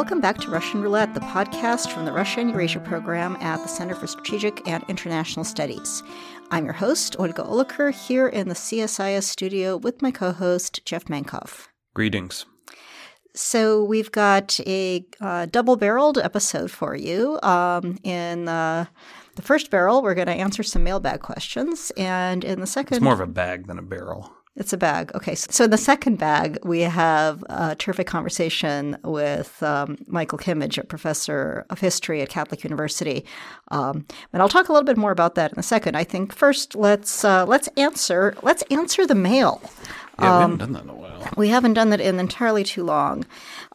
Welcome back to Russian Roulette, the podcast from the Russia and Eurasia program at the Center for Strategic and International Studies. I'm your host, Olga Oliker, here in the CSIS studio with my co host, Jeff Mankoff. Greetings. So, we've got a uh, double barreled episode for you. Um, in uh, the first barrel, we're going to answer some mailbag questions. And in the second. It's more of a bag than a barrel. It's a bag. Okay. So in the second bag, we have a terrific conversation with um, Michael Kimmage, a professor of history at Catholic University. Um, and I'll talk a little bit more about that in a second. I think first let's uh, let's answer let's answer the mail. Yeah, we haven't um, done that in a while. We haven't done that in entirely too long.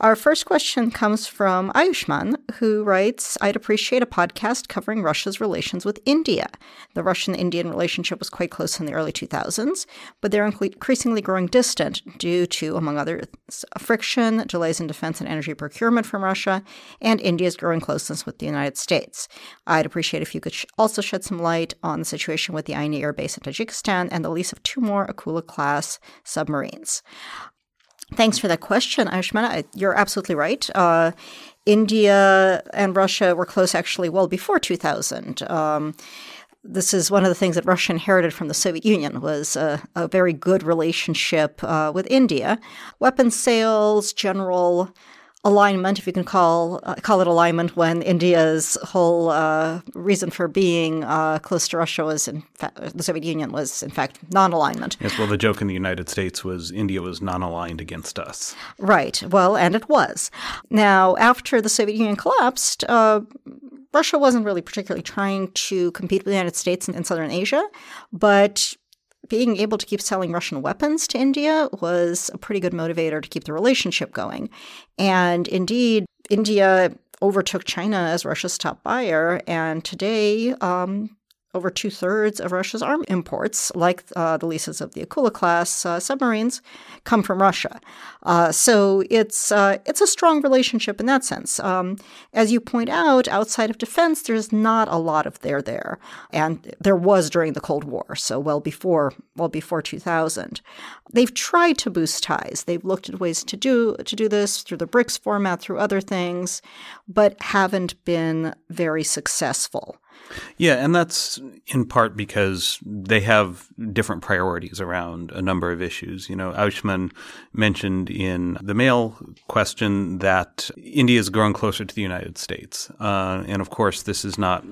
Our first question comes from Ayushman, who writes I'd appreciate a podcast covering Russia's relations with India. The Russian Indian relationship was quite close in the early 2000s, but they're increasingly growing distant due to, among others, friction, delays in defense and energy procurement from Russia, and India's growing closeness with the United States. I'd appreciate if you could sh- also shed some light on the situation with the Aini Air Base in Tajikistan and the lease of two more Akula class submarines. Thanks for that question, Ayushman. You're absolutely right. Uh, India and Russia were close actually well before 2000. Um, this is one of the things that Russia inherited from the Soviet Union was a, a very good relationship uh, with India. Weapons sales, general alignment, if you can call uh, call it alignment, when India's whole uh, reason for being uh, close to Russia was, in fact, the Soviet Union was, in fact, non-alignment. Yes, well, the joke in the United States was India was non-aligned against us. Right. Well, and it was. Now, after the Soviet Union collapsed. Uh, Russia wasn't really particularly trying to compete with the United States in, in Southern Asia, but being able to keep selling Russian weapons to India was a pretty good motivator to keep the relationship going. And indeed, India overtook China as Russia's top buyer. And today, um, over two thirds of Russia's arm imports, like uh, the leases of the Akula class uh, submarines, come from Russia. Uh, so it's uh, it's a strong relationship in that sense. Um, as you point out, outside of defense, there's not a lot of there there, and there was during the Cold War, so well before well before 2000. They've tried to boost ties. They've looked at ways to do to do this through the BRICS format, through other things, but haven't been very successful. Yeah, and that's in part because they have different priorities around a number of issues. You know, Ayushman mentioned in the mail question that India is growing closer to the United States. Uh, and of course, this is not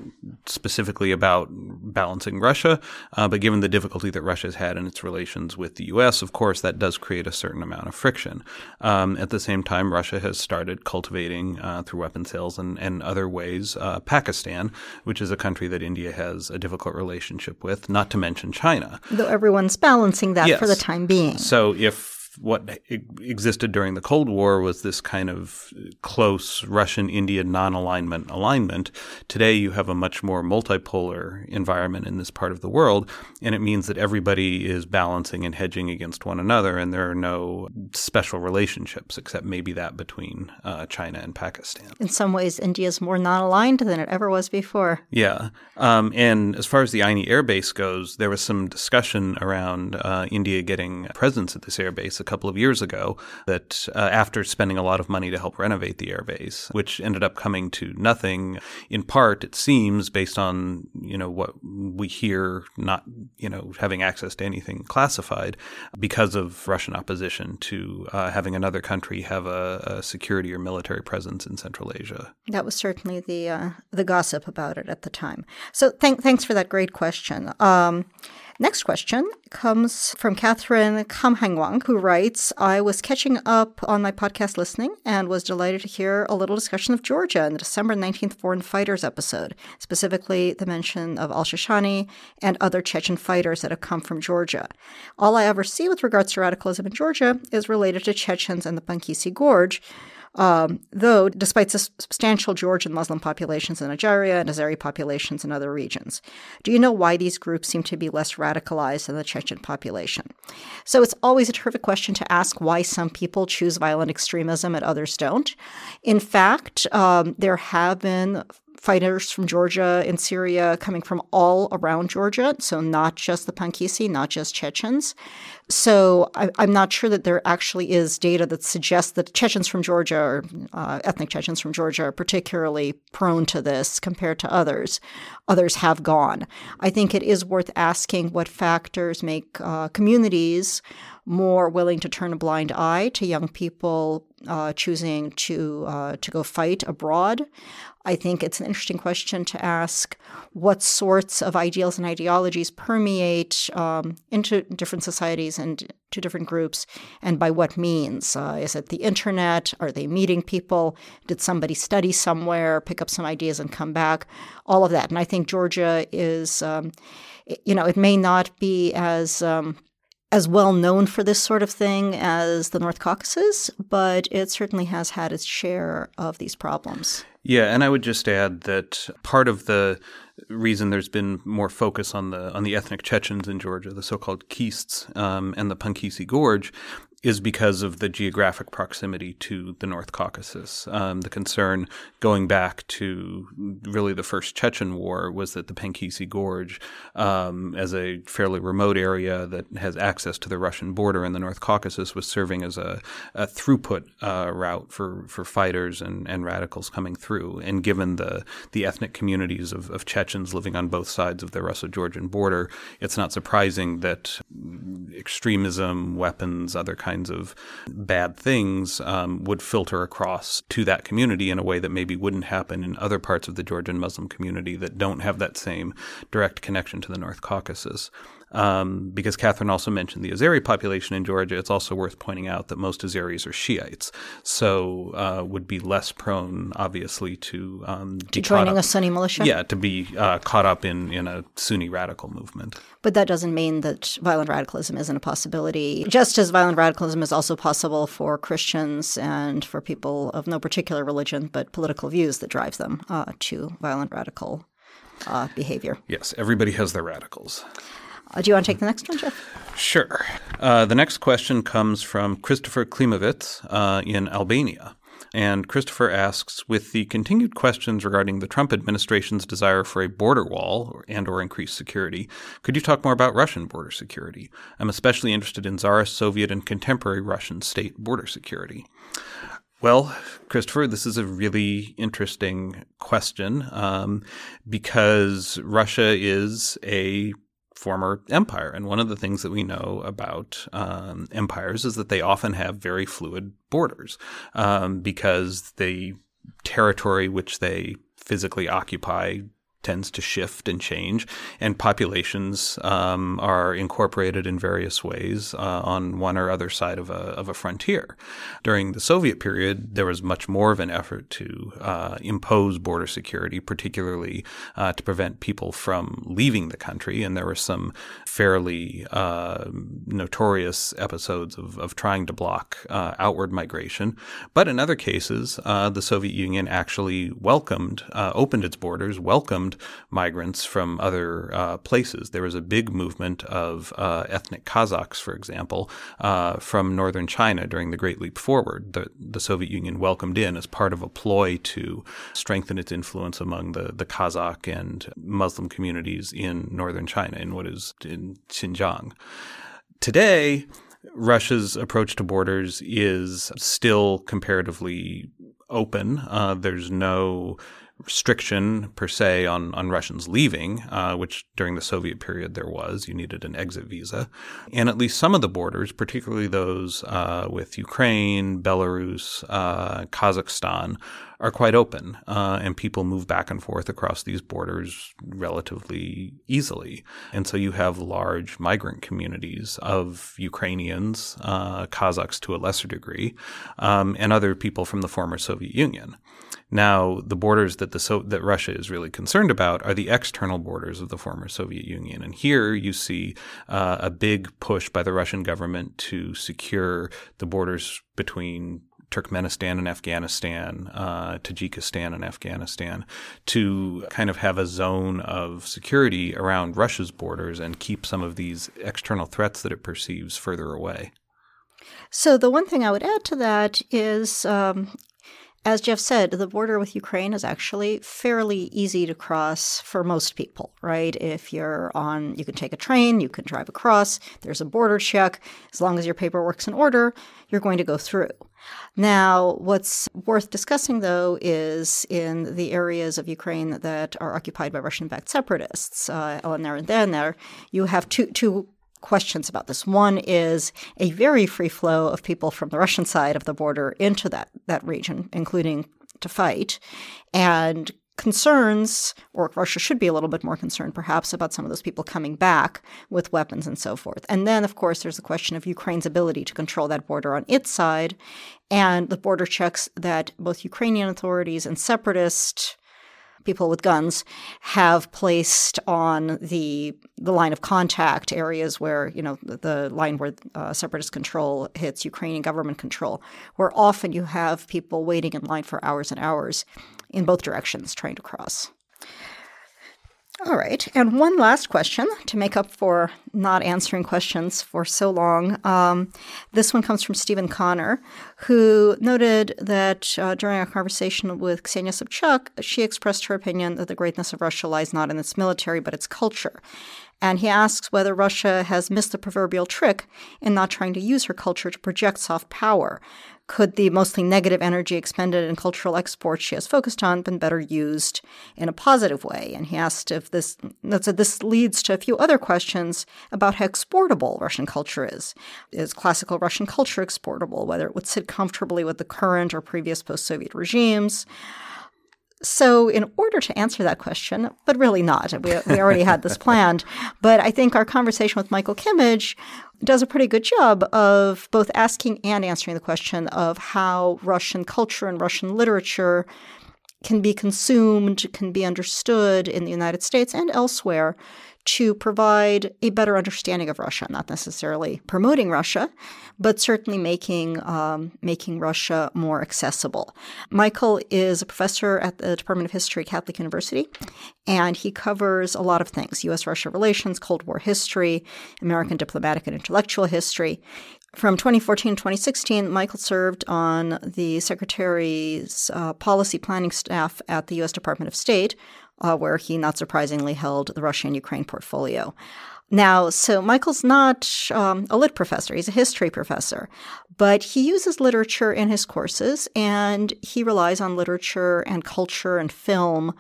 specifically about balancing Russia, uh, but given the difficulty that Russia has had in its relations with the U.S., of course, that does create a certain amount of friction. Um, at the same time, Russia has started cultivating uh, through weapon sales and, and other ways uh, Pakistan, which is a country that India has a difficult relationship with, not to mention China. Though everyone's balancing that yes. for the time being. So if what existed during the Cold War was this kind of close Russian India non alignment alignment. Today, you have a much more multipolar environment in this part of the world, and it means that everybody is balancing and hedging against one another, and there are no special relationships except maybe that between uh, China and Pakistan. In some ways, India is more non aligned than it ever was before. Yeah. Um, and as far as the Aini Air Base goes, there was some discussion around uh, India getting presence at this air base a couple of years ago that uh, after spending a lot of money to help renovate the airbase, which ended up coming to nothing, in part, it seems, based on, you know, what we hear not, you know, having access to anything classified because of Russian opposition to uh, having another country have a, a, security or military presence in Central Asia. That was certainly the, uh, the gossip about it at the time. So th- thanks for that great question. Um, Next question comes from Catherine Kamhangwang, who writes I was catching up on my podcast listening and was delighted to hear a little discussion of Georgia in the December 19th Foreign Fighters episode, specifically the mention of al Shishani and other Chechen fighters that have come from Georgia. All I ever see with regards to radicalism in Georgia is related to Chechens and the Pankisi Gorge um, though, despite substantial Georgian Muslim populations in Ajaria and Azeri populations in other regions. Do you know why these groups seem to be less radicalized than the Chechen population? So it's always a terrific question to ask why some people choose violent extremism and others don't. In fact, um, there have been fighters from Georgia and Syria coming from all around Georgia, so not just the Pankisi, not just Chechens. So I, am not sure that there actually is data that suggests that Chechens from Georgia or uh, ethnic Chechens from Georgia are particularly prone to this compared to others. Others have gone. I think it is worth asking what factors make uh, communities more willing to turn a blind eye to young people uh, choosing to uh, to go fight abroad. I think it's an interesting question to ask what sorts of ideals and ideologies permeate um, into different societies and to different groups, and by what means. Uh, is it the internet? Are they meeting people? Did somebody study somewhere, pick up some ideas, and come back? All of that. And I think Georgia is, um, you know, it may not be as um, as well known for this sort of thing as the North Caucasus, but it certainly has had its share of these problems. Yeah, and I would just add that part of the reason there's been more focus on the on the ethnic Chechens in Georgia, the so-called Kists um, and the Pankisi Gorge, is because of the geographic proximity to the North Caucasus. Um, the concern going back to really the first Chechen War was that the Pankisi Gorge, um, as a fairly remote area that has access to the Russian border in the North Caucasus, was serving as a, a throughput uh, route for, for fighters and, and radicals coming through. And given the, the ethnic communities of, of Chechens living on both sides of the Russo Georgian border, it's not surprising that extremism, weapons, other kinds kinds of bad things um, would filter across to that community in a way that maybe wouldn't happen in other parts of the Georgian Muslim community that don't have that same direct connection to the North Caucasus. Um, because Catherine also mentioned the Azeri population in Georgia, it's also worth pointing out that most Azeris are Shiites, so uh, would be less prone, obviously, to um, to joining a Sunni militia. Yeah, to be uh, caught up in in a Sunni radical movement. But that doesn't mean that violent radicalism isn't a possibility. Just as violent radicalism is also possible for Christians and for people of no particular religion but political views that drives them uh, to violent radical uh, behavior. Yes, everybody has their radicals. Uh, do you want to take the next one, Jeff? Sure. Uh, the next question comes from Christopher Klimovitz uh, in Albania. And Christopher asks, with the continued questions regarding the Trump administration's desire for a border wall and or increased security, could you talk more about Russian border security? I'm especially interested in Tsarist, Soviet, and contemporary Russian state border security. Well, Christopher, this is a really interesting question um, because Russia is a former empire. And one of the things that we know about um, empires is that they often have very fluid borders um, because the territory which they physically occupy tends to shift and change, and populations um, are incorporated in various ways uh, on one or other side of a, of a frontier. During the Soviet period, there was much more of an effort to uh, impose border security, particularly uh, to prevent people from leaving the country, and there were some fairly uh, notorious episodes of, of trying to block uh, outward migration. But in other cases, uh, the Soviet Union actually welcomed, opened its borders, welcomed migrants from other uh, places. There was a big movement of uh, ethnic Kazakhs, for example, uh, from northern China during the Great Leap Forward. The, the Soviet Union welcomed in as part of a ploy to strengthen its influence among the, the Kazakh and Muslim communities in northern China, in what is in Xinjiang. Today, Russia's approach to borders is still comparatively open. Uh, there's no restriction per se on, on Russians leaving, uh, which during the Soviet period there was. You needed an exit visa. And at least some of the borders, particularly those uh, with Ukraine, Belarus, uh, Kazakhstan, are quite open, uh, and people move back and forth across these borders relatively easily. And so you have large migrant communities of Ukrainians, uh, Kazakhs to a lesser degree, um, and other people from the former Soviet Union. Now, the borders that the so- that Russia is really concerned about are the external borders of the former Soviet Union, and here you see uh, a big push by the Russian government to secure the borders between Turkmenistan and Afghanistan, uh, Tajikistan and Afghanistan, to kind of have a zone of security around Russia's borders and keep some of these external threats that it perceives further away. So, the one thing I would add to that is um, as Jeff said, the border with Ukraine is actually fairly easy to cross for most people, right? If you're on, you can take a train, you can drive across, there's a border check. As long as your paperwork's in order, you're going to go through. Now, what's worth discussing, though, is in the areas of Ukraine that are occupied by Russian backed separatists, uh, LNR and DNR, you have two, two questions about this. One is a very free flow of people from the Russian side of the border into that, that region, including to fight, and concerns, or Russia should be a little bit more concerned perhaps about some of those people coming back with weapons and so forth. And then, of course, there's the question of Ukraine's ability to control that border on its side and the border checks that both Ukrainian authorities and separatist people with guns have placed on the the line of contact areas where you know the, the line where uh, separatist control hits Ukrainian government control, where often you have people waiting in line for hours and hours in both directions trying to cross. All right. And one last question to make up for not answering questions for so long. Um, this one comes from Stephen Connor, who noted that uh, during a conversation with Ksenia Sobchak, she expressed her opinion that the greatness of Russia lies not in its military, but its culture. And he asks whether Russia has missed the proverbial trick in not trying to use her culture to project soft power, could the mostly negative energy expended in cultural exports she has focused on been better used in a positive way? And he asked if this this leads to a few other questions about how exportable Russian culture is. Is classical Russian culture exportable, whether it would sit comfortably with the current or previous post-Soviet regimes? So, in order to answer that question, but really not, we, we already had this planned, but I think our conversation with Michael Kimmage does a pretty good job of both asking and answering the question of how Russian culture and Russian literature can be consumed, can be understood in the United States and elsewhere to provide a better understanding of Russia, not necessarily promoting Russia, but certainly making um, making Russia more accessible. Michael is a professor at the Department of History, Catholic University, and he covers a lot of things: U.S.-Russia relations, Cold War history, American diplomatic and intellectual history. From 2014 to 2016, Michael served on the Secretary's uh, policy planning staff at the U.S. Department of State, uh, where he, not surprisingly, held the Russia and Ukraine portfolio. Now, so Michael's not um, a lit professor, he's a history professor, but he uses literature in his courses and he relies on literature and culture and film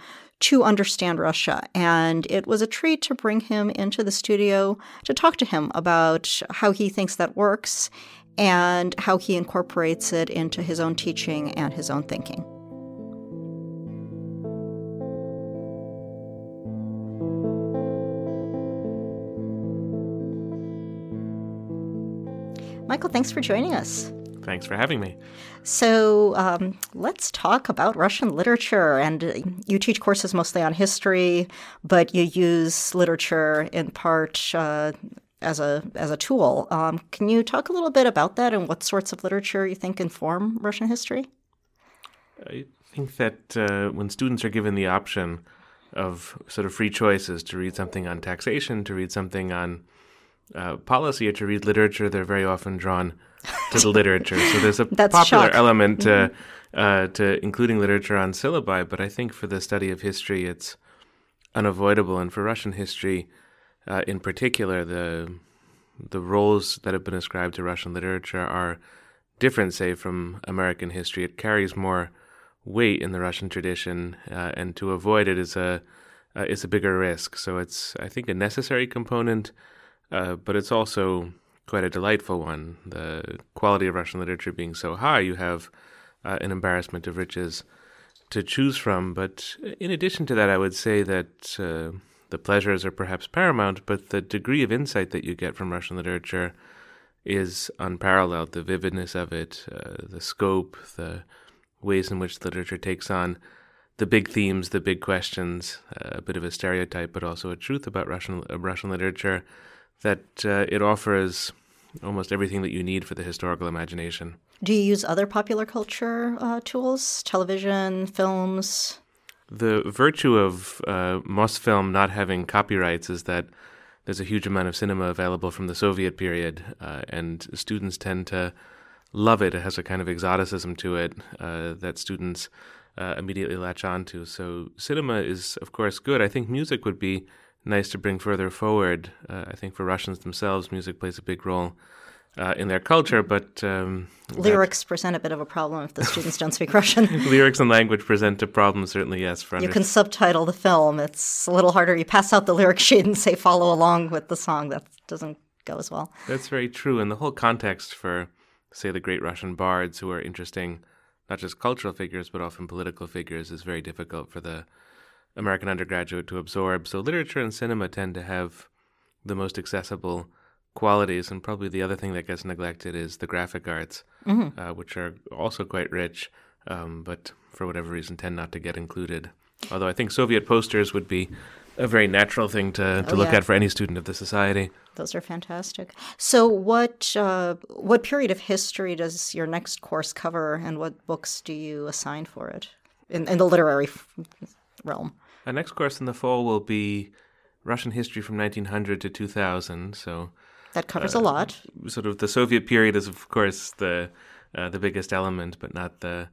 to understand Russia. And it was a treat to bring him into the studio to talk to him about how he thinks that works and how he incorporates it into his own teaching and his own thinking. Michael, thanks for joining us. Thanks for having me. So, um, let's talk about Russian literature. And you teach courses mostly on history, but you use literature in part uh, as a as a tool. Um, can you talk a little bit about that and what sorts of literature you think inform Russian history? I think that uh, when students are given the option of sort of free choices to read something on taxation, to read something on uh, policy or to read literature, they're very often drawn to the literature. So there's a popular shock. element to, mm-hmm. uh, to including literature on syllabi, but I think for the study of history, it's unavoidable. And for Russian history, uh, in particular, the the roles that have been ascribed to Russian literature are different, say, from American history. It carries more weight in the Russian tradition, uh, and to avoid it is a uh, is a bigger risk. So it's, I think, a necessary component uh, but it's also quite a delightful one. The quality of Russian literature being so high, you have uh, an embarrassment of riches to choose from. But in addition to that, I would say that uh, the pleasures are perhaps paramount, but the degree of insight that you get from Russian literature is unparalleled. The vividness of it, uh, the scope, the ways in which literature takes on the big themes, the big questions, uh, a bit of a stereotype, but also a truth about Russian Russian literature that uh, it offers almost everything that you need for the historical imagination. Do you use other popular culture uh, tools, television, films? The virtue of uh, Mosfilm not having copyrights is that there's a huge amount of cinema available from the Soviet period, uh, and students tend to love it. It has a kind of exoticism to it uh, that students uh, immediately latch onto. So cinema is, of course, good. I think music would be nice to bring further forward. Uh, I think for Russians themselves, music plays a big role uh, in their culture, but um, lyrics that, present a bit of a problem if the students don't speak Russian. lyrics and language present a problem, certainly. Yes, for you can subtitle the film. It's a little harder. You pass out the lyric sheet and say follow along with the song. That doesn't go as well. That's very true, and the whole context for, say, the great Russian bards, who are interesting, not just cultural figures but often political figures, is very difficult for the American undergraduate to absorb. So literature and cinema tend to have the most accessible qualities. And probably the other thing that gets neglected is the graphic arts, mm-hmm. uh, which are also quite rich, um, but for whatever reason tend not to get included. Although I think Soviet posters would be a very natural thing to, to oh, look yeah. at for any student of the society. Those are fantastic. So, what uh, what period of history does your next course cover, and what books do you assign for it in, in the literary realm? Our next course in the fall will be Russian history from 1900 to 2000. So that covers uh, a lot. Sort of the Soviet period is, of course, the uh, the biggest element, but not the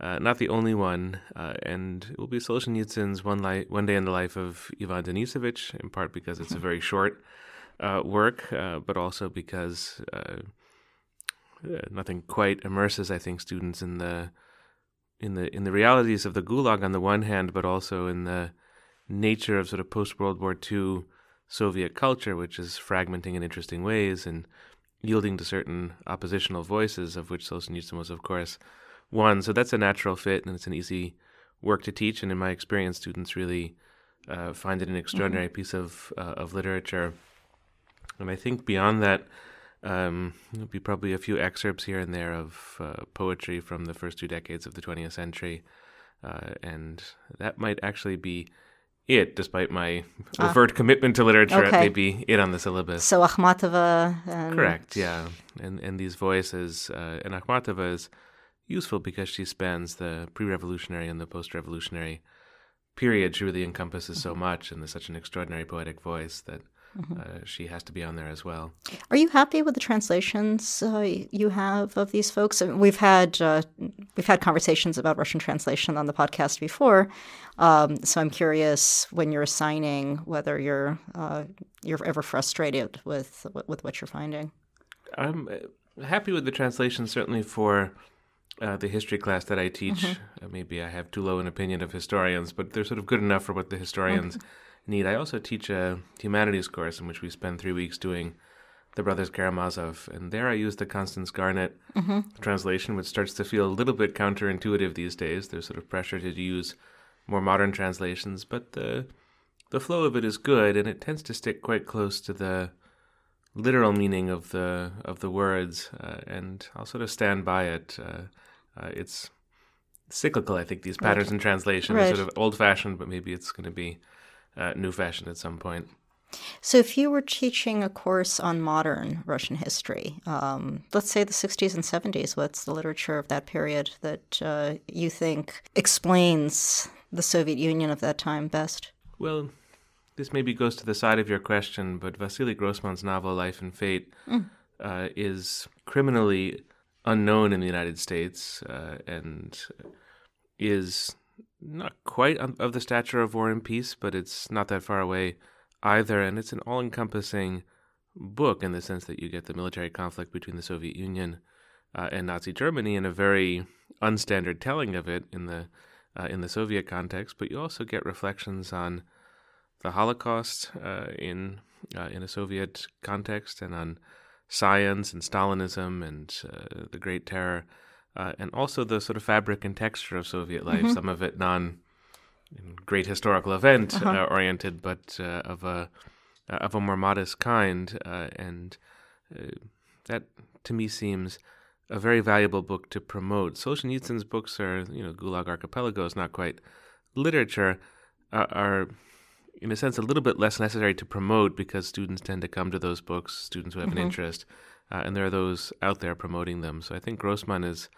uh, not the only one. Uh, and it will be Solzhenitsyn's one, li- one Day in the Life of Ivan Denisovich, in part because it's a very short uh, work, uh, but also because nothing quite immerses, I think, students in the in the in the realities of the Gulag on the one hand, but also in the nature of sort of post World War II Soviet culture, which is fragmenting in interesting ways and yielding to certain oppositional voices, of which Solzhenitsyn was, of course, one. So that's a natural fit, and it's an easy work to teach. And in my experience, students really uh, find it an extraordinary mm-hmm. piece of uh, of literature. And I think beyond that, um, there'll be probably a few excerpts here and there of uh, poetry from the first two decades of the 20th century, uh, and that might actually be it, despite my ah. overt commitment to literature. Okay. It may be it on the syllabus. So Akhmatova. And... Correct. Yeah, and and these voices, uh, and Akhmatova is useful because she spans the pre-revolutionary and the post-revolutionary period. She really encompasses so much, and there's such an extraordinary poetic voice that Mm-hmm. Uh, she has to be on there as well. Are you happy with the translations uh, you have of these folks? We've had uh, we've had conversations about Russian translation on the podcast before, um, so I'm curious when you're assigning whether you're uh, you're ever frustrated with with what you're finding. I'm uh, happy with the translation, certainly for. Uh, the history class that I teach, mm-hmm. maybe I have too low an opinion of historians, but they're sort of good enough for what the historians okay need. I also teach a humanities course in which we spend three weeks doing the Brothers Karamazov, and there I use the Constance Garnett mm-hmm. translation, which starts to feel a little bit counterintuitive these days. There's sort of pressure to use more modern translations, but the the flow of it is good, and it tends to stick quite close to the literal meaning of the of the words, uh, and I'll sort of stand by it. Uh, uh, it's cyclical, I think. These patterns right. in translation right. are sort of old fashioned, but maybe it's going to be uh, new fashion at some point. So, if you were teaching a course on modern Russian history, um, let's say the 60s and 70s, what's the literature of that period that uh, you think explains the Soviet Union of that time best? Well, this maybe goes to the side of your question, but Vasily Grossman's novel Life and Fate mm. uh, is criminally unknown in the United States uh, and is not quite of the stature of War and Peace, but it's not that far away either. And it's an all encompassing book in the sense that you get the military conflict between the Soviet Union uh, and Nazi Germany in a very unstandard telling of it in the uh, in the Soviet context, but you also get reflections on the Holocaust uh, in uh, in a Soviet context and on science and Stalinism and uh, the Great Terror uh, and also the sort of fabric and texture of Soviet life. Mm-hmm. Some of it non great historical event uh-huh. uh, oriented, but uh, of a uh, of a more modest kind, uh, and uh, that to me seems a very valuable book to promote. Solzhenitsyn's books are, you know, Gulag Archipelago is not quite literature, are in a sense a little bit less necessary to promote because students tend to come to those books, students who have mm-hmm. an interest, and there are those out there promoting them. So I think Grossman is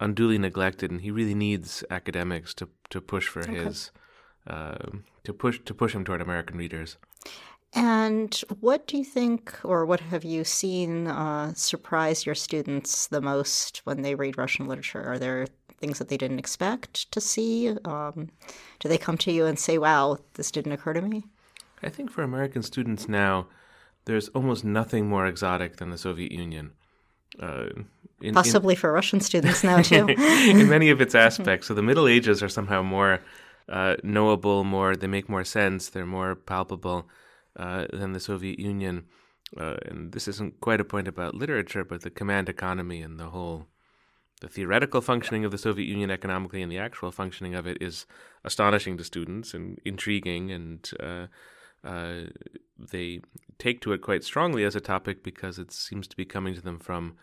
unduly neglected, and he really needs academics to to push for okay. his uh, to push to push him toward American readers. And what do you think, or what have you seen uh, surprise your students the most when they read Russian literature? Are there things that they didn't expect to see? Um, do they come to you and say, wow, this didn't occur to me? I think for American students now, there's almost nothing more exotic than the Soviet Union. Uh, in, Possibly in, for Russian students now, too. in many of its aspects. So the Middle Ages are somehow more uh, knowable, more they make more sense, they're more palpable uh, than the Soviet Union. Uh, and this isn't quite a point about literature, but the command economy and the whole the theoretical functioning of the Soviet Union economically and the actual functioning of it is astonishing to students and intriguing, and uh, they take to it quite strongly as a topic because it seems to be coming to them from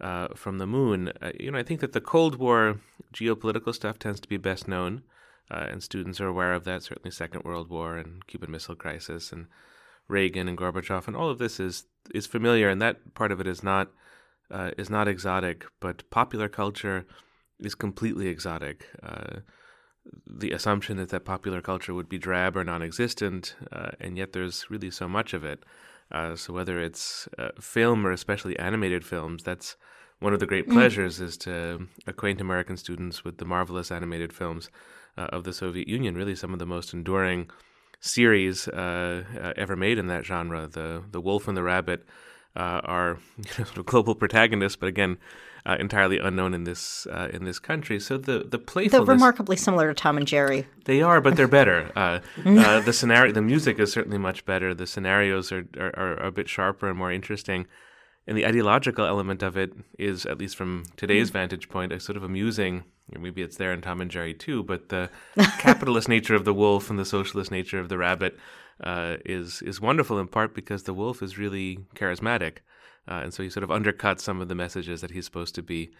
uh, from the moon. Uh, you know, I think that the Cold War geopolitical stuff tends to be best known, uh, and students are aware of that. Certainly, Second World War and Cuban Missile Crisis and Reagan and Gorbachev, and all of this is is familiar, and that part of it is not uh, is not exotic, but popular culture is completely exotic. The assumption is that popular culture would be drab or non-existent, uh, and yet there's really so much of it. Uh, so whether it's uh, film or especially animated films, that's one of the great mm. pleasures is to acquaint American students with the marvelous animated films uh, of the Soviet Union. Really, some of the most enduring series uh, uh, ever made in that genre. The the Wolf and the Rabbit uh, are you know, sort of global protagonists, but again. Uh, entirely unknown in this uh, in this country, so the the playfulness they're remarkably similar to Tom and Jerry. They are, but they're better. Uh, the scenario, the music is certainly much better. The scenarios are, are, are a bit sharper and more interesting, and the ideological element of it is, at least from today's mm. vantage point, a sort of amusing maybe it's there in Tom and Jerry too, but the capitalist nature of the wolf and the socialist nature of the rabbit uh, is is wonderful in part because the wolf is really charismatic, uh, and so he sort of undercuts some of the messages that he's supposed to be.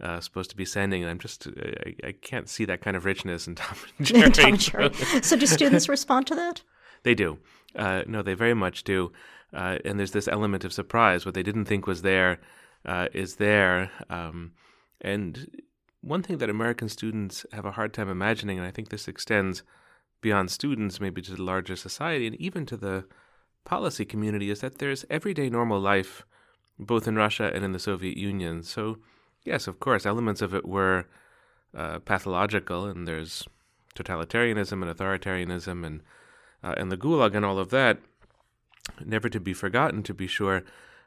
Uh, supposed to be sending, and I'm just I, I, can't see that kind of richness in Tom and Jerry. Tom and Jerry. so, do students respond to that? They do. Uh, no, they very much do. Uh, and there's this element of surprise. What they didn't think was there uh, is there. Um, and one thing that American students have a hard time imagining, and I think this extends beyond students, maybe to the larger society and even to the policy community, is that there's everyday normal life both in Russia and in the Soviet Union. So, yes, of course, elements of it were uh, pathological, and there's totalitarianism and authoritarianism and uh, and the Gulag and all of that, never to be forgotten, to be sure.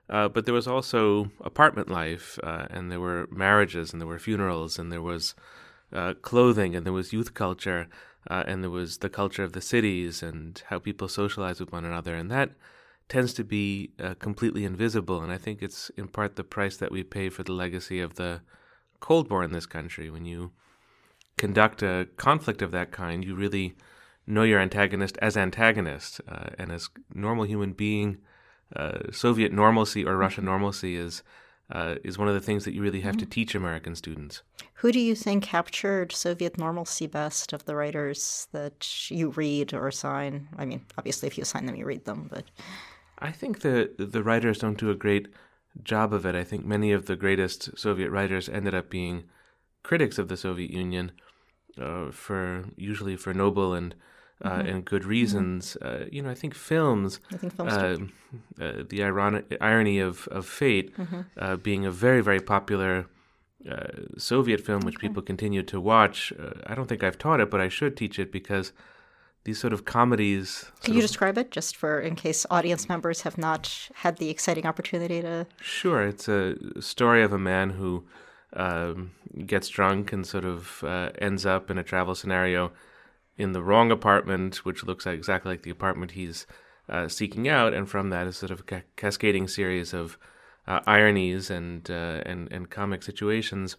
Uh, but there was also apartment life, uh, and there were marriages, and there were funerals, and there was uh, clothing, and there was youth culture, uh, and there was the culture of the cities and how people socialize with one another. And that tends to be uh, completely invisible. And I think it's in part the price that we pay for the legacy of the Cold War in this country. When you conduct a conflict of that kind, you really know your antagonist as antagonist uh, and as normal human being uh, Soviet normalcy or Russian normalcy is uh, is one of the things that you really have to mm-hmm. teach American students. Who do you think captured Soviet normalcy best of the writers that you read or assign? I mean, obviously, if you assign them, you read them, but I think the the writers don't do a great job of it. I think many of the greatest Soviet writers ended up being critics of the Soviet Union uh, for usually for noble and uh, mm-hmm. and good mm-hmm. reasons. Mm-hmm. Uh, you know, I think films. I think films uh, uh, the ironic irony of of fate mm-hmm. Uh, being a very very popular. Soviet film, which okay. people continue to watch. I don't think I've taught it, but I should teach it because these sort of comedies. Can you describe it just for in case audience members have not had the exciting opportunity to? Sure, it's a story of a man who um, gets drunk and sort of uh, ends up in a travel scenario in the wrong apartment, which looks like exactly like the apartment he's uh, seeking out, and from that is sort of a ca- cascading series of uh, ironies and uh, and and comic situations.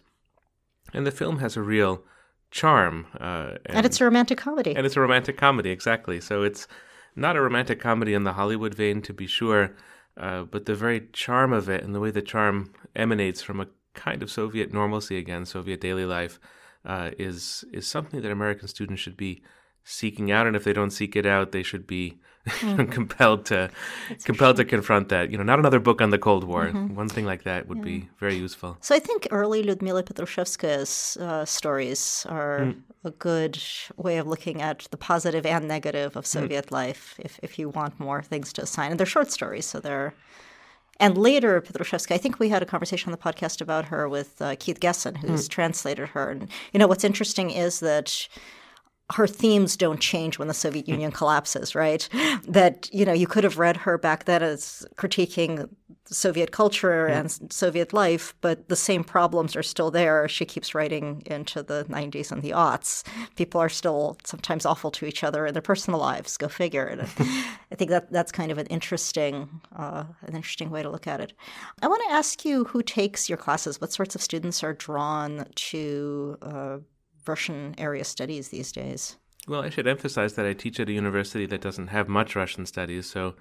And the film has a real charm, and, uh, and, it's a romantic comedy. And it's a romantic comedy, exactly. So it's not a romantic comedy in the Hollywood vein, to be sure, uh, but the very charm of it and the way the charm emanates from a kind of Soviet normalcy again, Soviet daily life uh, is is something that American students should be seeking out, and if they don't seek it out, they should be mm. compelled to That's compelled to confront that. You know, not another book on the Cold War. Mm-hmm. One thing like that would yeah. be very useful. So I think early Ludmila Petrushevskaya's uh, stories are mm. a good way of looking at the positive and negative of mm. Soviet mm. life. If if you want more things to assign, and they're short stories, so they're and later, Petrushevska, I think we had a conversation on the podcast about her with uh, Keith Gessen, who's mm. translated her. And, you know, what's interesting is that her themes don't change when the Soviet Union collapses, right? That, you know, you could have read her back then as critiquing Soviet culture yeah. and Soviet life, but the same problems are still there. She keeps writing into the 90s and the aughts. People are still sometimes awful to each other in their personal lives. Go figure. And I think that that's kind of an interesting, uh, an interesting way to look at it. I want to ask you who takes your classes. What sorts of students are drawn to uh, Russian area studies these days? Well, I should emphasize that I teach at a university that doesn't have much Russian studies, so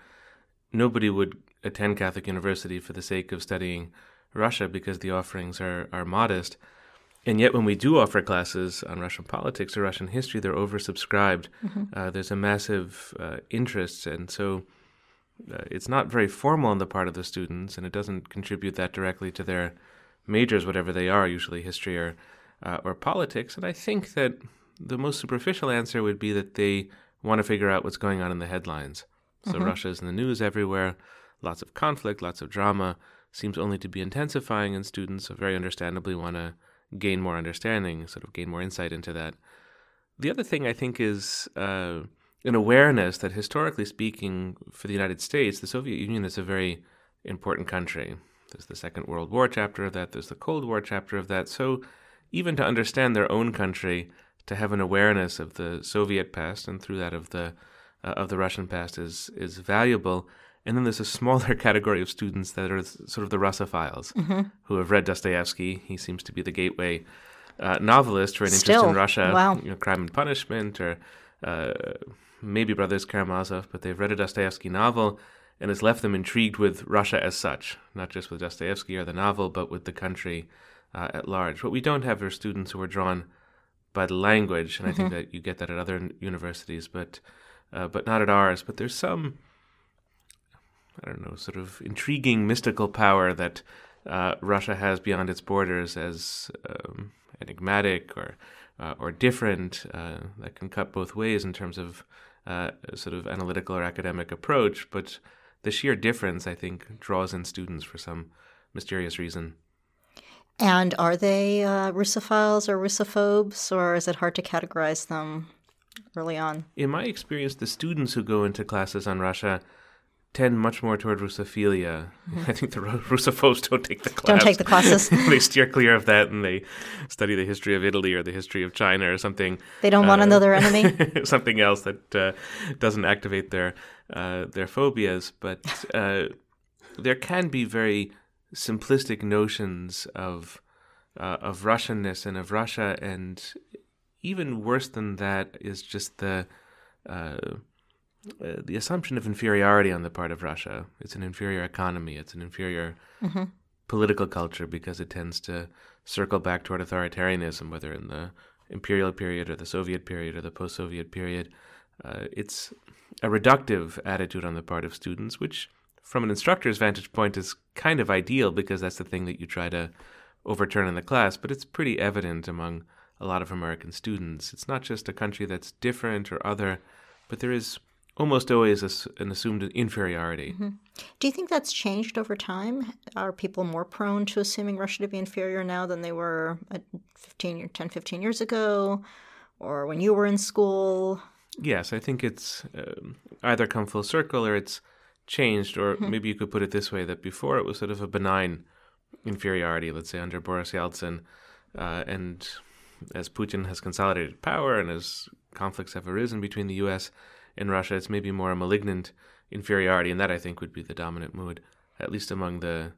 nobody would attend Catholic University for the sake of studying Russia because the offerings are, are modest. And yet, when we do offer classes on Russian politics or Russian history, they're oversubscribed. Mm-hmm. Uh, there's a massive uh, interest, and so uh, it's not very formal on the part of the students, and it doesn't contribute that directly to their majors, whatever they are, usually history or uh, or politics. And I think that the most superficial answer would be that they want to figure out what's going on in the headlines. So mm-hmm. Russia's in the news everywhere, lots of conflict, lots of drama, seems only to be intensifying, and students very understandably want to gain more understanding, sort of gain more insight into that. The other thing I think is uh, an awareness that historically speaking, for the United States, the Soviet Union is a very important country. There's the Second World War chapter of that, there's the Cold War chapter of that. So even to understand their own country, to have an awareness of the Soviet past and through that of the uh, of the Russian past is is valuable. And then there's a smaller category of students that are sort of the Russophiles mm-hmm. who have read Dostoevsky. He seems to be the gateway uh, novelist for an Still, interest in Russia, wow. you know, Crime and Punishment, or uh, maybe Brothers Karamazov. But they've read a Dostoevsky novel, and it's left them intrigued with Russia as such, not just with Dostoevsky or the novel, but with the country uh, at large. What we don't have are students who are drawn by the language, and mm-hmm. I think mm-hmm. that you get that at other universities, but uh, but not at ours. But there's some, I don't know, sort of intriguing mystical power that uh, Russia has beyond its borders as um, enigmatic or uh, or different uh, that can cut both ways in terms of uh, sort of analytical or academic approach. But the sheer difference, I think, draws in students for some mysterious reason. And are they uh, Russophiles or Russophobes, or is it hard to categorize them early on? In my experience, the students who go into classes on Russia tend much more toward Russophilia. Mm-hmm. I think the Russophobes don't take the class. Don't take the classes. they steer clear of that and they study the history of Italy or the history of China or something. They don't uh, want another enemy. something else that uh, doesn't activate their uh, their phobias. But uh, there can be very simplistic notions of uh, of Russianness and of Russia, and even worse than that is just the uh, uh, the assumption of inferiority on the part of Russia. It's an inferior economy. It's an inferior mm-hmm. political culture because it tends to circle back toward authoritarianism, whether in the imperial period or the Soviet period or the post-Soviet period. Uh, it's a reductive attitude on the part of students, which from an instructor's vantage point is kind of ideal because that's the thing that you try to overturn in the class, but it's pretty evident among a lot of American students. It's not just a country that's different or other, but there is almost always a, an assumed inferiority. Mm-hmm. Do you think that's changed over time? Are people more prone to assuming Russia to be inferior now than they were 15 or 10, 15 years ago or when you were in school? Yes, I think it's um, either come full circle or it's changed, or mm-hmm. maybe you could put it this way: that before it was sort of a benign inferiority, let's say under Boris Yeltsin, uh, and as Putin has consolidated power and as conflicts have arisen between the U.S. and Russia, it's maybe more a malignant inferiority, and that I think would be the dominant mood, at least among the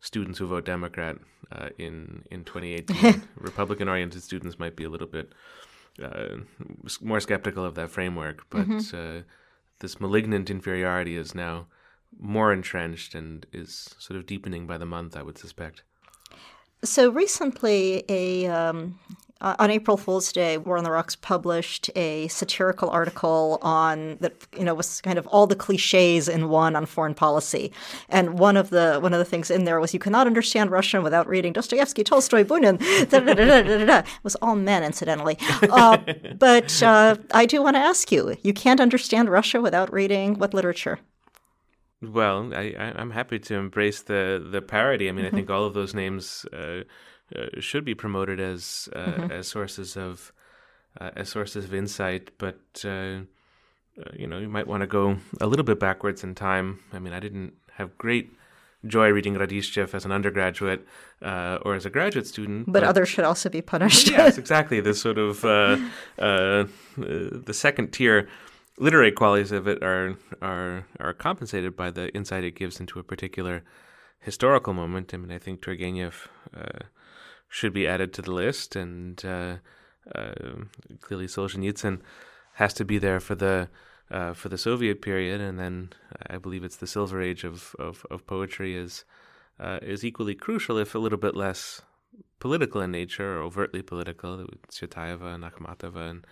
students who vote Democrat uh, in in 2018. Republican-oriented students might be a little bit uh, more skeptical of that framework, but mm-hmm. This malignant inferiority is now more entrenched and is sort of deepening by the month, I would suspect. So recently, a um, uh, on April Fool's Day, War on the Rocks published a satirical article on that you know was kind of all the cliches in one on foreign policy, and one of the one of the things in there was you cannot understand Russian without reading Dostoevsky, Tolstoy, Bunin. it was all men, incidentally. Uh, but uh, I do want to ask you: you can't understand Russia without reading what literature? Well, I, am happy to embrace the the parody. I mean, mm-hmm. I think all of those names uh, uh, should be promoted as uh, mm-hmm. as sources of uh, as sources of insight. But you know, you might want to go a little bit backwards in time. I mean, I didn't have great joy reading Radishchev as an undergraduate uh, or as a graduate student. But, but, others should also be punished. yes, exactly. The sort of uh, uh, the second tier literary qualities of it are are are compensated by the insight it gives into a particular historical moment. I mean, I think Turgenev should be added to the list, and uh, uh, clearly Solzhenitsyn has to be there for the uh, for the Soviet period, and then I believe it's the Silver Age of of, of poetry is uh, is equally crucial, if a little bit less political in nature or overtly political. Tsvetaeva and Akhmatova, and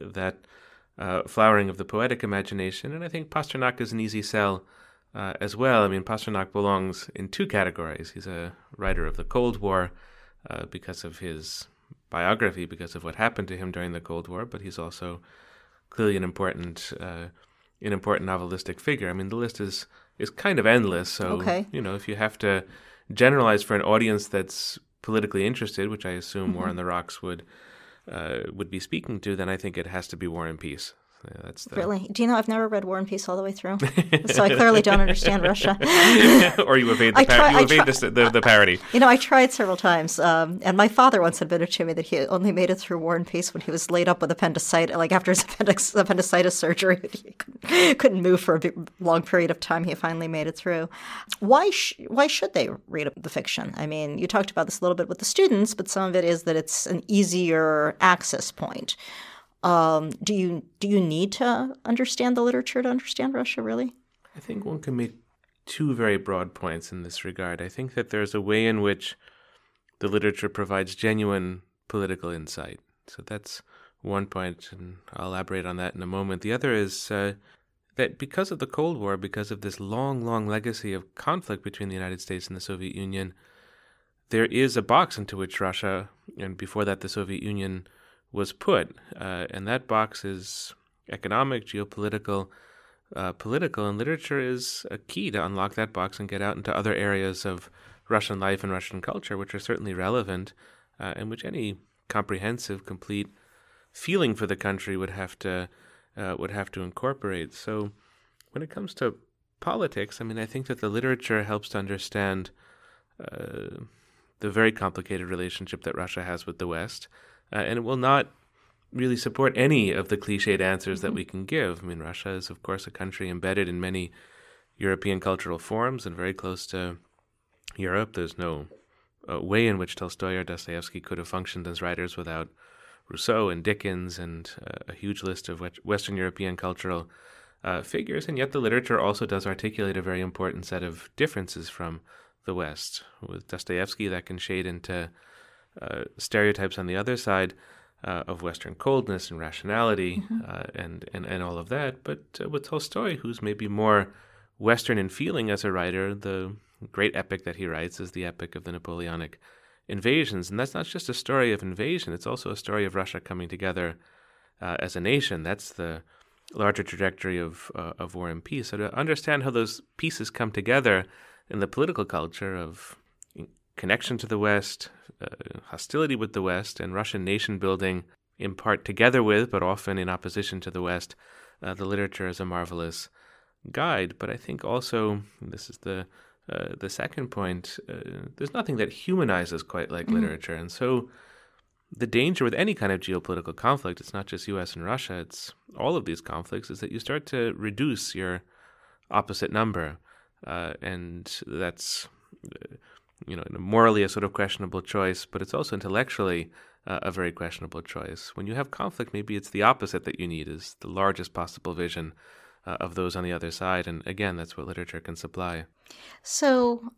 that uh, flowering of the poetic imagination, and I think Pasternak is an easy sell. Uh, as well, I mean, Pasternak belongs in two categories. He's a writer of the Cold War, uh, because of his biography, because of what happened to him during the Cold War, but he's also clearly an important, uh, an important novelistic figure. I mean, the list is is kind of endless. So okay. you know, if you have to generalize for an audience that's politically interested, which I assume mm-hmm. War on the Rocks would uh, would be speaking to, then I think it has to be War and Peace. Yeah, that's the... really. Do you know I've never read War and Peace all the way through, so I clearly don't understand Russia. or you evade the, try, you evade the, the, the, parody. You know, I tried several times, um, and my father once admitted to me that he only made it through War and Peace when he was laid up with appendicitis, like after his appendix, appendicitis surgery. He couldn't, couldn't move for a big, long period of time. He finally made it through. Why? Sh- why should they read the fiction? I mean, you talked about this a little bit with the students, but some of it is that it's an easier access point. Um, do you do you need to understand the literature to understand Russia? Really? I think one can make two very broad points in this regard. I think that there's a way in which the literature provides genuine political insight. So that's one point, and I'll elaborate on that in a moment. The other is uh, that because of the Cold War, because of this long, long legacy of conflict between the United States and the Soviet Union, there is a box into which Russia, and before that the Soviet Union, was put. Uh, and that box is economic, geopolitical, uh, political, and literature is a key to unlock that box and get out into other areas of Russian life and Russian culture, which are certainly relevant, uh, and which any comprehensive, complete feeling for the country would have to uh, would have to incorporate. So, when it comes to politics, I mean, I think that the literature helps to understand uh, the very complicated relationship that Russia has with the West uh, and it will not really support any of the cliched answers mm-hmm. that we can give. I mean, Russia is, of course, a country embedded in many European cultural forms and very close to Europe. There's no uh, way in which Tolstoy or Dostoevsky could have functioned as writers without Rousseau and Dickens and uh, a huge list of Western European cultural uh, figures. And yet, the literature also does articulate a very important set of differences from the West. With Dostoevsky, that can shade into uh, stereotypes on the other side uh, of Western coldness and rationality mm-hmm. uh, and, and, and all of that. But uh, with Tolstoy, who's maybe more Western in feeling as a writer, the great epic that he writes is the epic of the Napoleonic invasions. And that's not just a story of invasion, it's also a story of Russia coming together uh, as a nation. That's the larger trajectory of, uh, of war and peace. So to understand how those pieces come together in the political culture of connection to the West, uh, hostility with the West, and Russian nation building, in part together with, but often in opposition to the West, uh, the literature is a marvelous guide. But I think also, this is the uh, the second point, uh, there's nothing that humanizes quite like mm-hmm. literature. And so the danger with any kind of geopolitical conflict, it's not just US and Russia, it's all of these conflicts, is that you start to reduce your opposite number. Uh, and that's uh, you know, morally a sort of questionable choice, but it's also intellectually uh, a very questionable choice. When you have conflict, maybe it's the opposite that you need is the largest possible vision uh, of those on the other side. And again, that's what literature can supply. So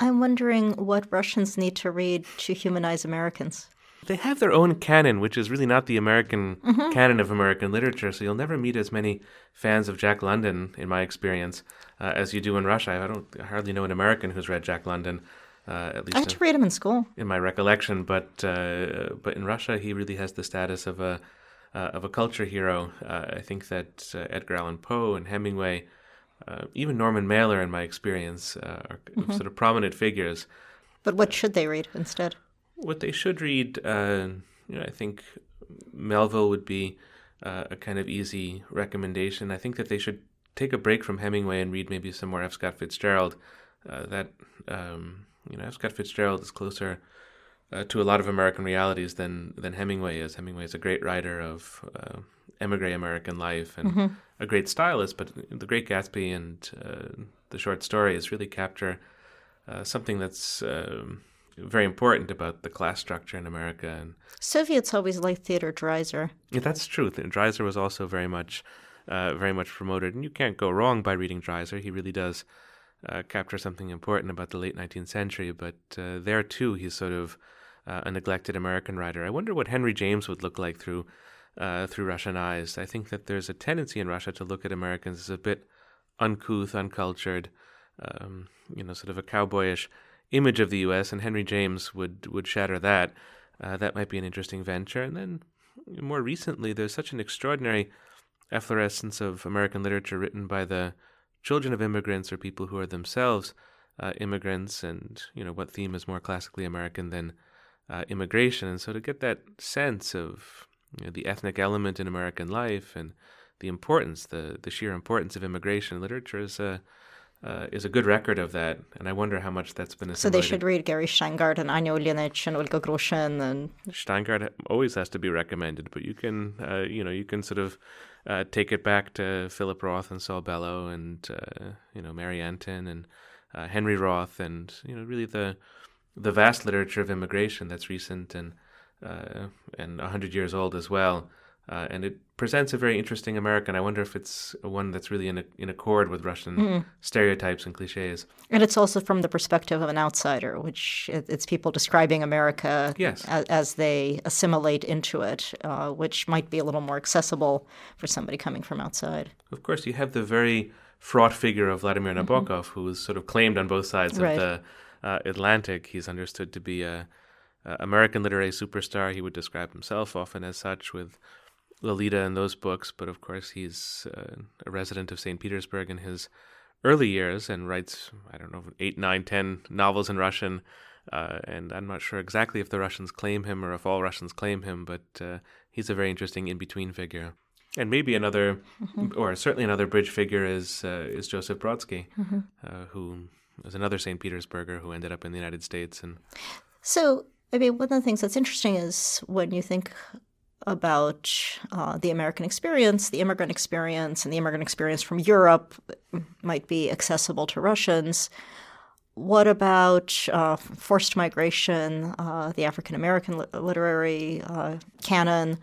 I'm wondering what Russians need to read to humanize Americans. They have their own canon, which is really not the American Mm-hmm. canon of American literature. So you'll never meet as many fans of Jack London, in my experience, uh, as you do in Russia. I don't I hardly know an American who's read Jack London, uh, at least I had to read him in school. in my recollection. But uh, but in Russia, he really has the status of a uh, of a culture hero. Uh, I think that uh, Edgar Allan Poe and Hemingway, uh, even Norman Mailer, in my experience, uh, are Mm-hmm. sort of prominent figures. But what should they read instead? What they should read, uh, you know, I think Melville would be uh, a kind of easy recommendation. I think that they should take a break from Hemingway and read maybe some more F. Scott Fitzgerald. Uh, that um, you know, Scott Fitzgerald is closer uh, to a lot of American realities than than Hemingway is. Hemingway is a great writer of uh, emigre American life and a great stylist, but The Great Gatsby and uh, the short stories really capture uh, something that's um, very important about the class structure in America. And Soviets always liked Theodore Dreiser. yeah, that's true. Dreiser was also very much, uh, very much promoted, and you can't go wrong by reading Dreiser. He really does uh, capture something important about the late 19th century. But uh, there too, he's sort of uh, a neglected American writer. I wonder what Henry James would look like through uh, through Russian eyes. I think that there's a tendency in Russia to look at Americans as a bit uncouth, uncultured, um, you know, sort of a cowboyish image of the U.S. And Henry James would would shatter that. Uh, that might be an interesting venture. And then more recently, there's such an extraordinary efflorescence of American literature written by the children of immigrants or people who are themselves uh, immigrants, and you know what theme is more classically American than uh, immigration. And so to get that sense of you know, the ethnic element in American life and the importance, the the sheer importance of immigration, literature is a uh, is a good record of that, and I wonder how much that's been Assimilated. So they should read Gary Shteyngart and Anya Ulinich and Olga Grushin and Shteyngart always has to be recommended, but you can, uh, you know, you can sort of uh, take it back to Philip Roth and Saul Bellow and uh, you know Mary Antin and uh, Henry Roth and you know really the the vast literature of immigration that's recent and uh, and hundred years old as well. Uh, and it presents a very interesting American. I wonder if it's one that's really in in accord with Russian stereotypes and cliches. and it's also from the perspective of an outsider, which it's people describing America Yes. as, as they assimilate into it, uh, which might be a little more accessible for somebody coming from outside. Of course, you have the very fraught figure of Vladimir Nabokov, who is sort of claimed on both sides Right. of the uh, Atlantic. He's understood to be a, a American literary superstar. He would describe himself often as such, with Lolita and those books. But of course, he's uh, a resident of St. Petersburg in his early years and writes, I don't know, eight, nine, ten novels in Russian. Uh, and I'm not sure exactly if the Russians claim him or if all Russians claim him, but uh, he's a very interesting in between figure. And maybe another, or certainly another bridge figure is uh, is Joseph Brodsky, uh, who was another St. Petersburger who ended up in the United States. And So, I mean, one of the things that's interesting is when you think about uh, the American experience, the immigrant experience, and the immigrant experience from Europe might be accessible to Russians. What about uh, forced migration, uh, the African American li- literary uh, canon?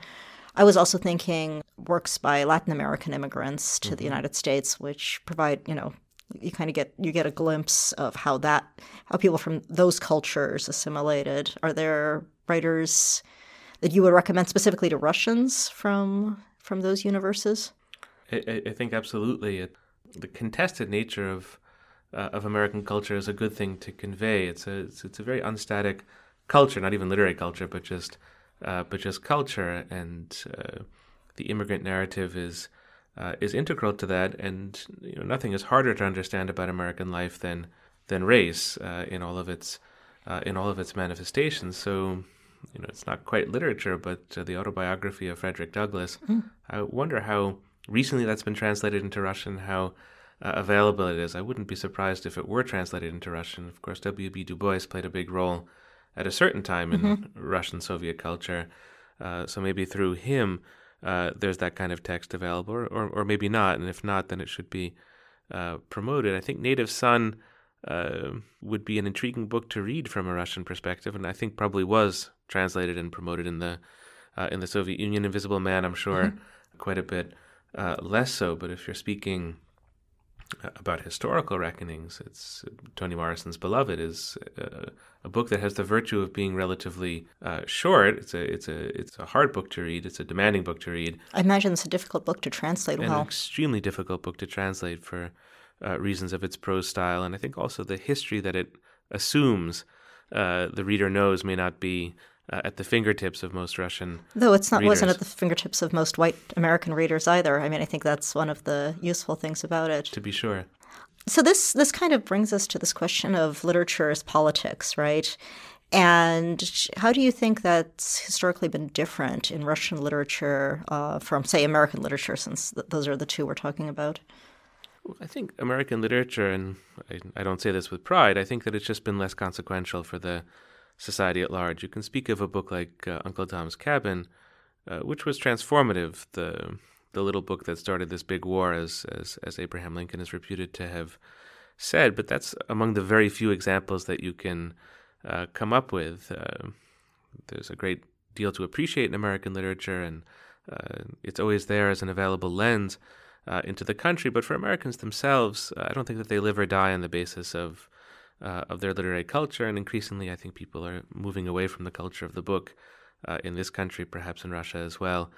I was also thinking works by Latin American immigrants to the United States, which provide, you know, you kind of get you get a glimpse of how that how people from those cultures assimilated. Are there writers that you would recommend specifically to Russians from from those universes? I, I- think absolutely it, the contested nature of uh, of American culture is a good thing to convey. It's a it's, it's a very unstatic culture, not even literary culture, but just uh, but just culture, and uh, the immigrant narrative is uh, is integral to that. And you know, nothing is harder to understand about American life than than race uh, in all of its uh, in all of its manifestations. So. You know, it's not quite literature, but uh, the autobiography of Frederick Douglass. I wonder how recently that's been translated into Russian, how uh, available it is. I wouldn't be surprised if it were translated into Russian. Of course, W.B. Du Bois played a big role at a certain time in Russian Soviet culture. Uh, so maybe through him, uh, there's that kind of text available, or, or, or maybe not. And if not, then it should be uh, promoted. I think Native Son uh, would be an intriguing book to read from a Russian perspective, and I think probably was translated and promoted in the uh, in the Soviet Union. Invisible Man, I'm sure, quite a bit uh, less so. But if you're speaking about historical reckonings. It's Toni Morrison's Beloved is uh, a book that has the virtue of being relatively uh, short. It's a it's a it's a hard book to read. It's a demanding book to read. I imagine it's a difficult book to translate Well, An extremely difficult book to translate for uh, reasons of its prose style, and I think also the history that it assumes uh, the reader knows may not be uh, at the fingertips of most Russian. Though it's not wasn't at the fingertips of most white American readers either. I mean, I think that's one of the useful things about it. To be sure, So this this kind of brings us to this question of literature as politics, right? And how do you think that's historically been different in Russian literature uh, from, say, American literature, since th- those are the two we're talking about? I think American literature, and I, I don't say this with pride, I think that it's just been less consequential for the society at large. You can speak of a book like uh, Uncle Tom's Cabin, uh, which was transformative. The the little book that started this big war, as, as as Abraham Lincoln is reputed to have said. But that's among the very few examples that you can uh, come up with. Uh, there's a great deal to appreciate in American literature, and uh, it's always there as an available lens uh, into the country. But for Americans themselves, uh, I don't think that they live or die on the basis of uh, of their literary culture. And increasingly, I think people are moving away from the culture of the book uh, in this country, perhaps in Russia as well.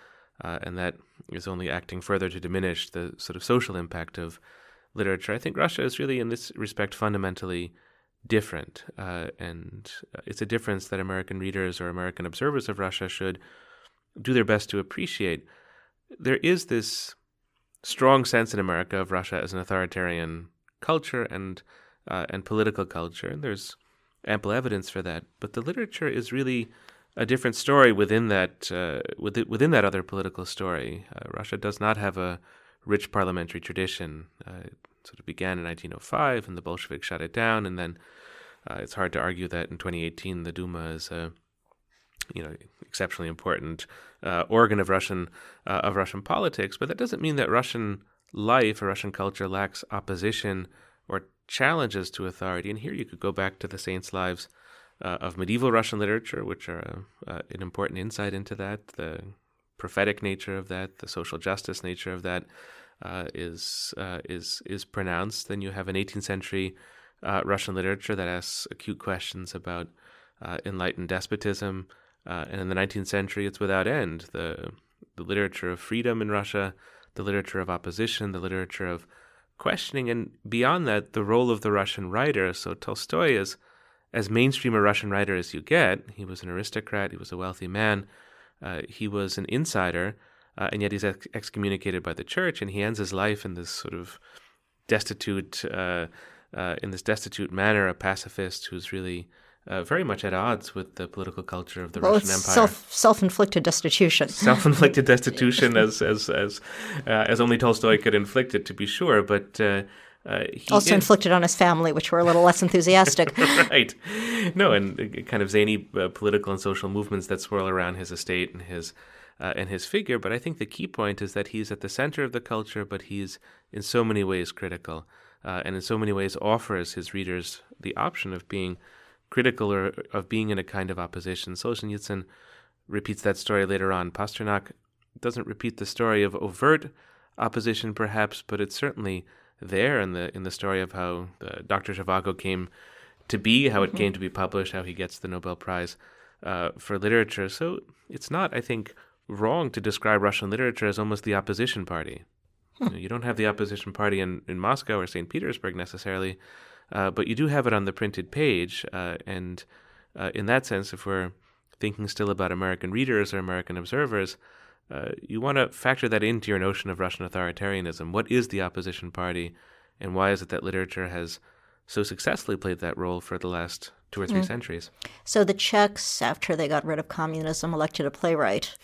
And that is only acting further to diminish the sort of social impact of literature. I think Russia is really, in this respect, fundamentally different. Uh, and it's a difference that American readers or American observers of Russia should do their best to appreciate. There is this strong sense in America of Russia as an authoritarian culture and uh, and political culture, and there's ample evidence for that. But the literature is really a different story within that uh, within, that other political story. Uh, Russia does not have a rich parliamentary tradition. Uh, it sort of began in 1905, and the Bolsheviks shut it down, and then uh, it's hard to argue that in 2018 the Duma is a you know exceptionally important uh, organ of Russian uh, of Russian politics, but that doesn't mean that Russian life or Russian culture lacks opposition or challenges to authority. And here you could go back to the saints' lives uh, of medieval Russian literature, which are uh, an important insight into that. The prophetic nature of that, the social justice nature of that, uh, is uh, is is pronounced. Then you have an 18th century Russian literature that asks acute questions about enlightened despotism, uh, and in the 19th century, it's without end. The the literature of freedom in Russia, the literature of opposition, the literature of questioning, and beyond that, the role of the Russian writer. So Tolstoy is as mainstream a Russian writer as you get. He was an aristocrat. He was a wealthy man. Uh, he was an insider, uh, and yet he's ex- excommunicated by the church, and he ends his life in this sort of destitute, uh, uh in this destitute manner, a pacifist who's really uh, very much at odds with the political culture of the Well, Russian it's Empire. self self inflicted destitution. Self-inflicted destitution, as as as uh, as only Tolstoy could inflict it, to be sure. But uh, uh, he Also did- inflicted on his family, which were a little less enthusiastic. right. No, and uh, kind of zany uh, political and social movements that swirl around his estate and his uh, and his figure. But I think the key point is that he's at the center of the culture, but he's in so many ways critical, uh, and in so many ways offers his readers the option of being critical or of being in a kind of opposition. Solzhenitsyn repeats that story later on. Pasternak doesn't repeat the story of overt opposition, perhaps, but it's certainly there in the in the story of how uh, Dr. Zhivago came to be, how it came to be published, how he gets the Nobel Prize uh, for literature. So it's not, I think, wrong to describe Russian literature as almost the opposition party. You, know, you don't have the opposition party in, in Moscow or St. Petersburg necessarily, uh, but you do have it on the printed page. Uh, and uh, in that sense, if we're thinking still about American readers or American observers, uh, you want to factor that into your notion of Russian authoritarianism. What is the opposition party, and why is it that literature has so successfully played that role for the last two or three centuries? So the Czechs, after they got rid of communism, elected a playwright.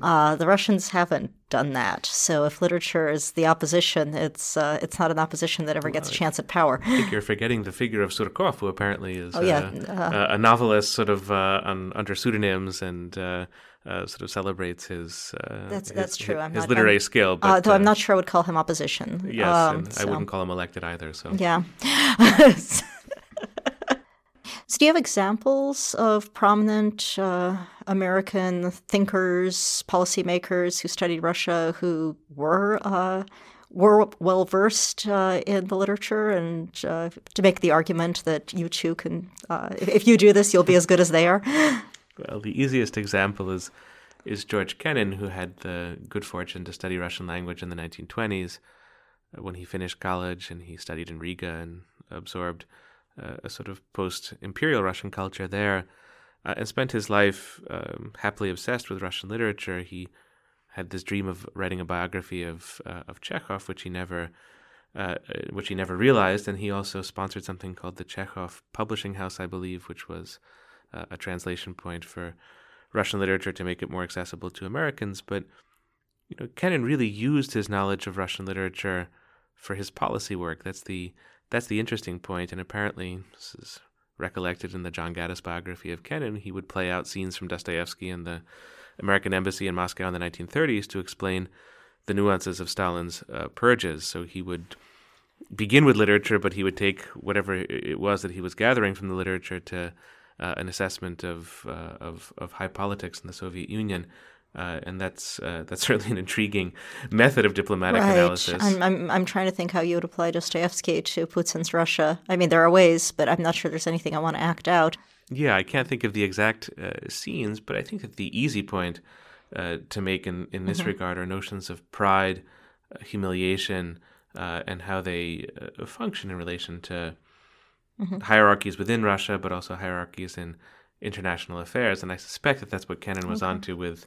Uh, the Russians haven't done that. So if literature is the opposition, it's uh, it's not an opposition that ever gets a chance at power. I think you're forgetting the figure of Surkov, who apparently is Oh, yeah, uh, a novelist, sort of uh, on, under pseudonyms, and uh, uh, sort of celebrates his uh, That's- his- that's true. his, I'm his not- literary I'm- skill. But, Uh, though I'm uh, not sure I would call him opposition. Yes, Um, and I wouldn't call him elected either. So Yeah. so, do you have examples of prominent uh, American thinkers, policymakers who studied Russia who were uh, were well versed uh, in the literature and uh, to make the argument that you too can, uh, if you do this, you'll be as good as they are? Well, the easiest example is is George Kennan, who had the good fortune to study Russian language in the 1920s. Uh, when he finished college and he studied in Riga and absorbed a sort of post imperial Russian culture there, uh, and spent his life um, happily obsessed with Russian literature. He had this dream of writing a biography of uh, of Chekhov, which he never uh, which he never realized. And he also sponsored something called the Chekhov Publishing House, I believe, which was uh, a translation point for Russian literature to make it more accessible to Americans. But you know, Kennan really used his knowledge of Russian literature for his policy work. That's the that's the interesting. And apparently, this is recollected in the John Gaddis biography of Kennan. He would play out scenes from Dostoevsky and the American embassy in Moscow in the 1930s to explain the nuances of Stalin's uh, purges. So he would begin with literature, but he would take whatever it was that he was gathering from the literature to uh, an assessment of, uh, of of high politics in the Soviet Union. Uh, and that's uh, that's certainly an intriguing method of diplomatic right. analysis. I'm, I'm I'm trying to think how you would apply Dostoevsky to Putin's Russia. I mean, there are ways, but I'm not sure there's anything I want to act out. Yeah, I can't think of the exact uh, scenes, but I think that the easy point uh, to make in, in this mm-hmm. regard are notions of pride, uh, humiliation, uh, and how they uh, function in relation to mm-hmm. hierarchies within Russia, but also hierarchies in international affairs. And I suspect that that's what Kennan was okay. onto with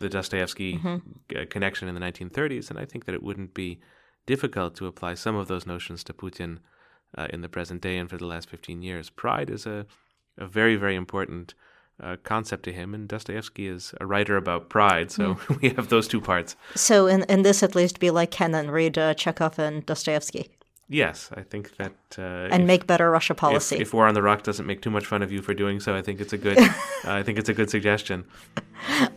the Dostoevsky mm-hmm. connection in the 1930s. And I think that it wouldn't be difficult to apply some of those notions to Putin uh, in the present day and for the last 15 years. Pride is a a very, very important uh, concept to him. And Dostoevsky is a writer about pride, so mm. we have those two parts. So, in, in this at least, be like Kennan, read uh, Chekhov and Dostoevsky. Yes, I think that. Uh, and if, make better Russia policy. If, if, War on the Rock doesn't make too much fun of you for doing so, I think it's a good. uh, I think it's a good suggestion.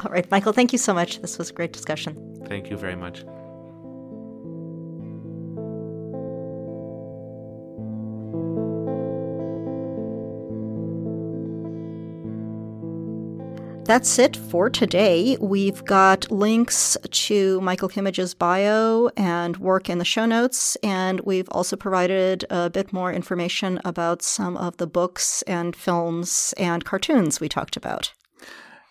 All right, Michael. Thank you so much. This was a great discussion. Thank you very much. That's it for today. We've got links to Michael Kimmage's bio and work in the show notes, and we've also provided a bit more information about some of the books and films and cartoons we talked about.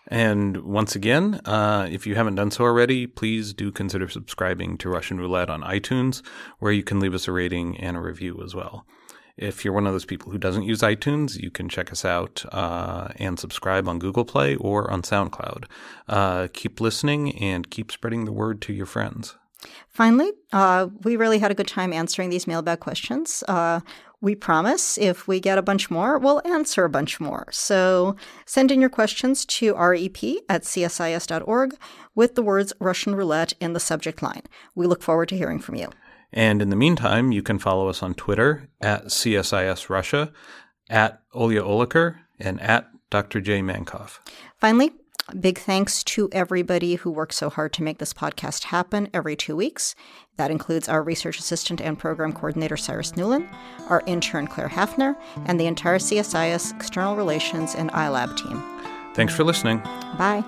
And once again, uh, if you haven't done so already, please do consider subscribing to Russian Roulette on iTunes, where you can leave us a rating and a review as well. If you're one of those people who doesn't use iTunes, you can check us out uh, and subscribe on Google Play or on SoundCloud. Uh, keep listening and keep spreading the word to your friends. Finally, uh, we really had a good time answering these mailbag questions. Uh, we promise if we get a bunch more, we'll answer a bunch more. So send in your questions to rep at csis.org with the words Russian roulette in the subject line. We look forward to hearing from you. And in the meantime, you can follow us on Twitter at CSIS Russia, at Olya Oliker, and at Dr. J. Mankoff. Finally, big thanks to everybody who works so hard to make this podcast happen every two weeks. That includes our research assistant and program coordinator, Cyrus Newlin, our intern, Claire Hafner, and the entire CSIS External Relations and iLab team. Thanks for listening. Bye.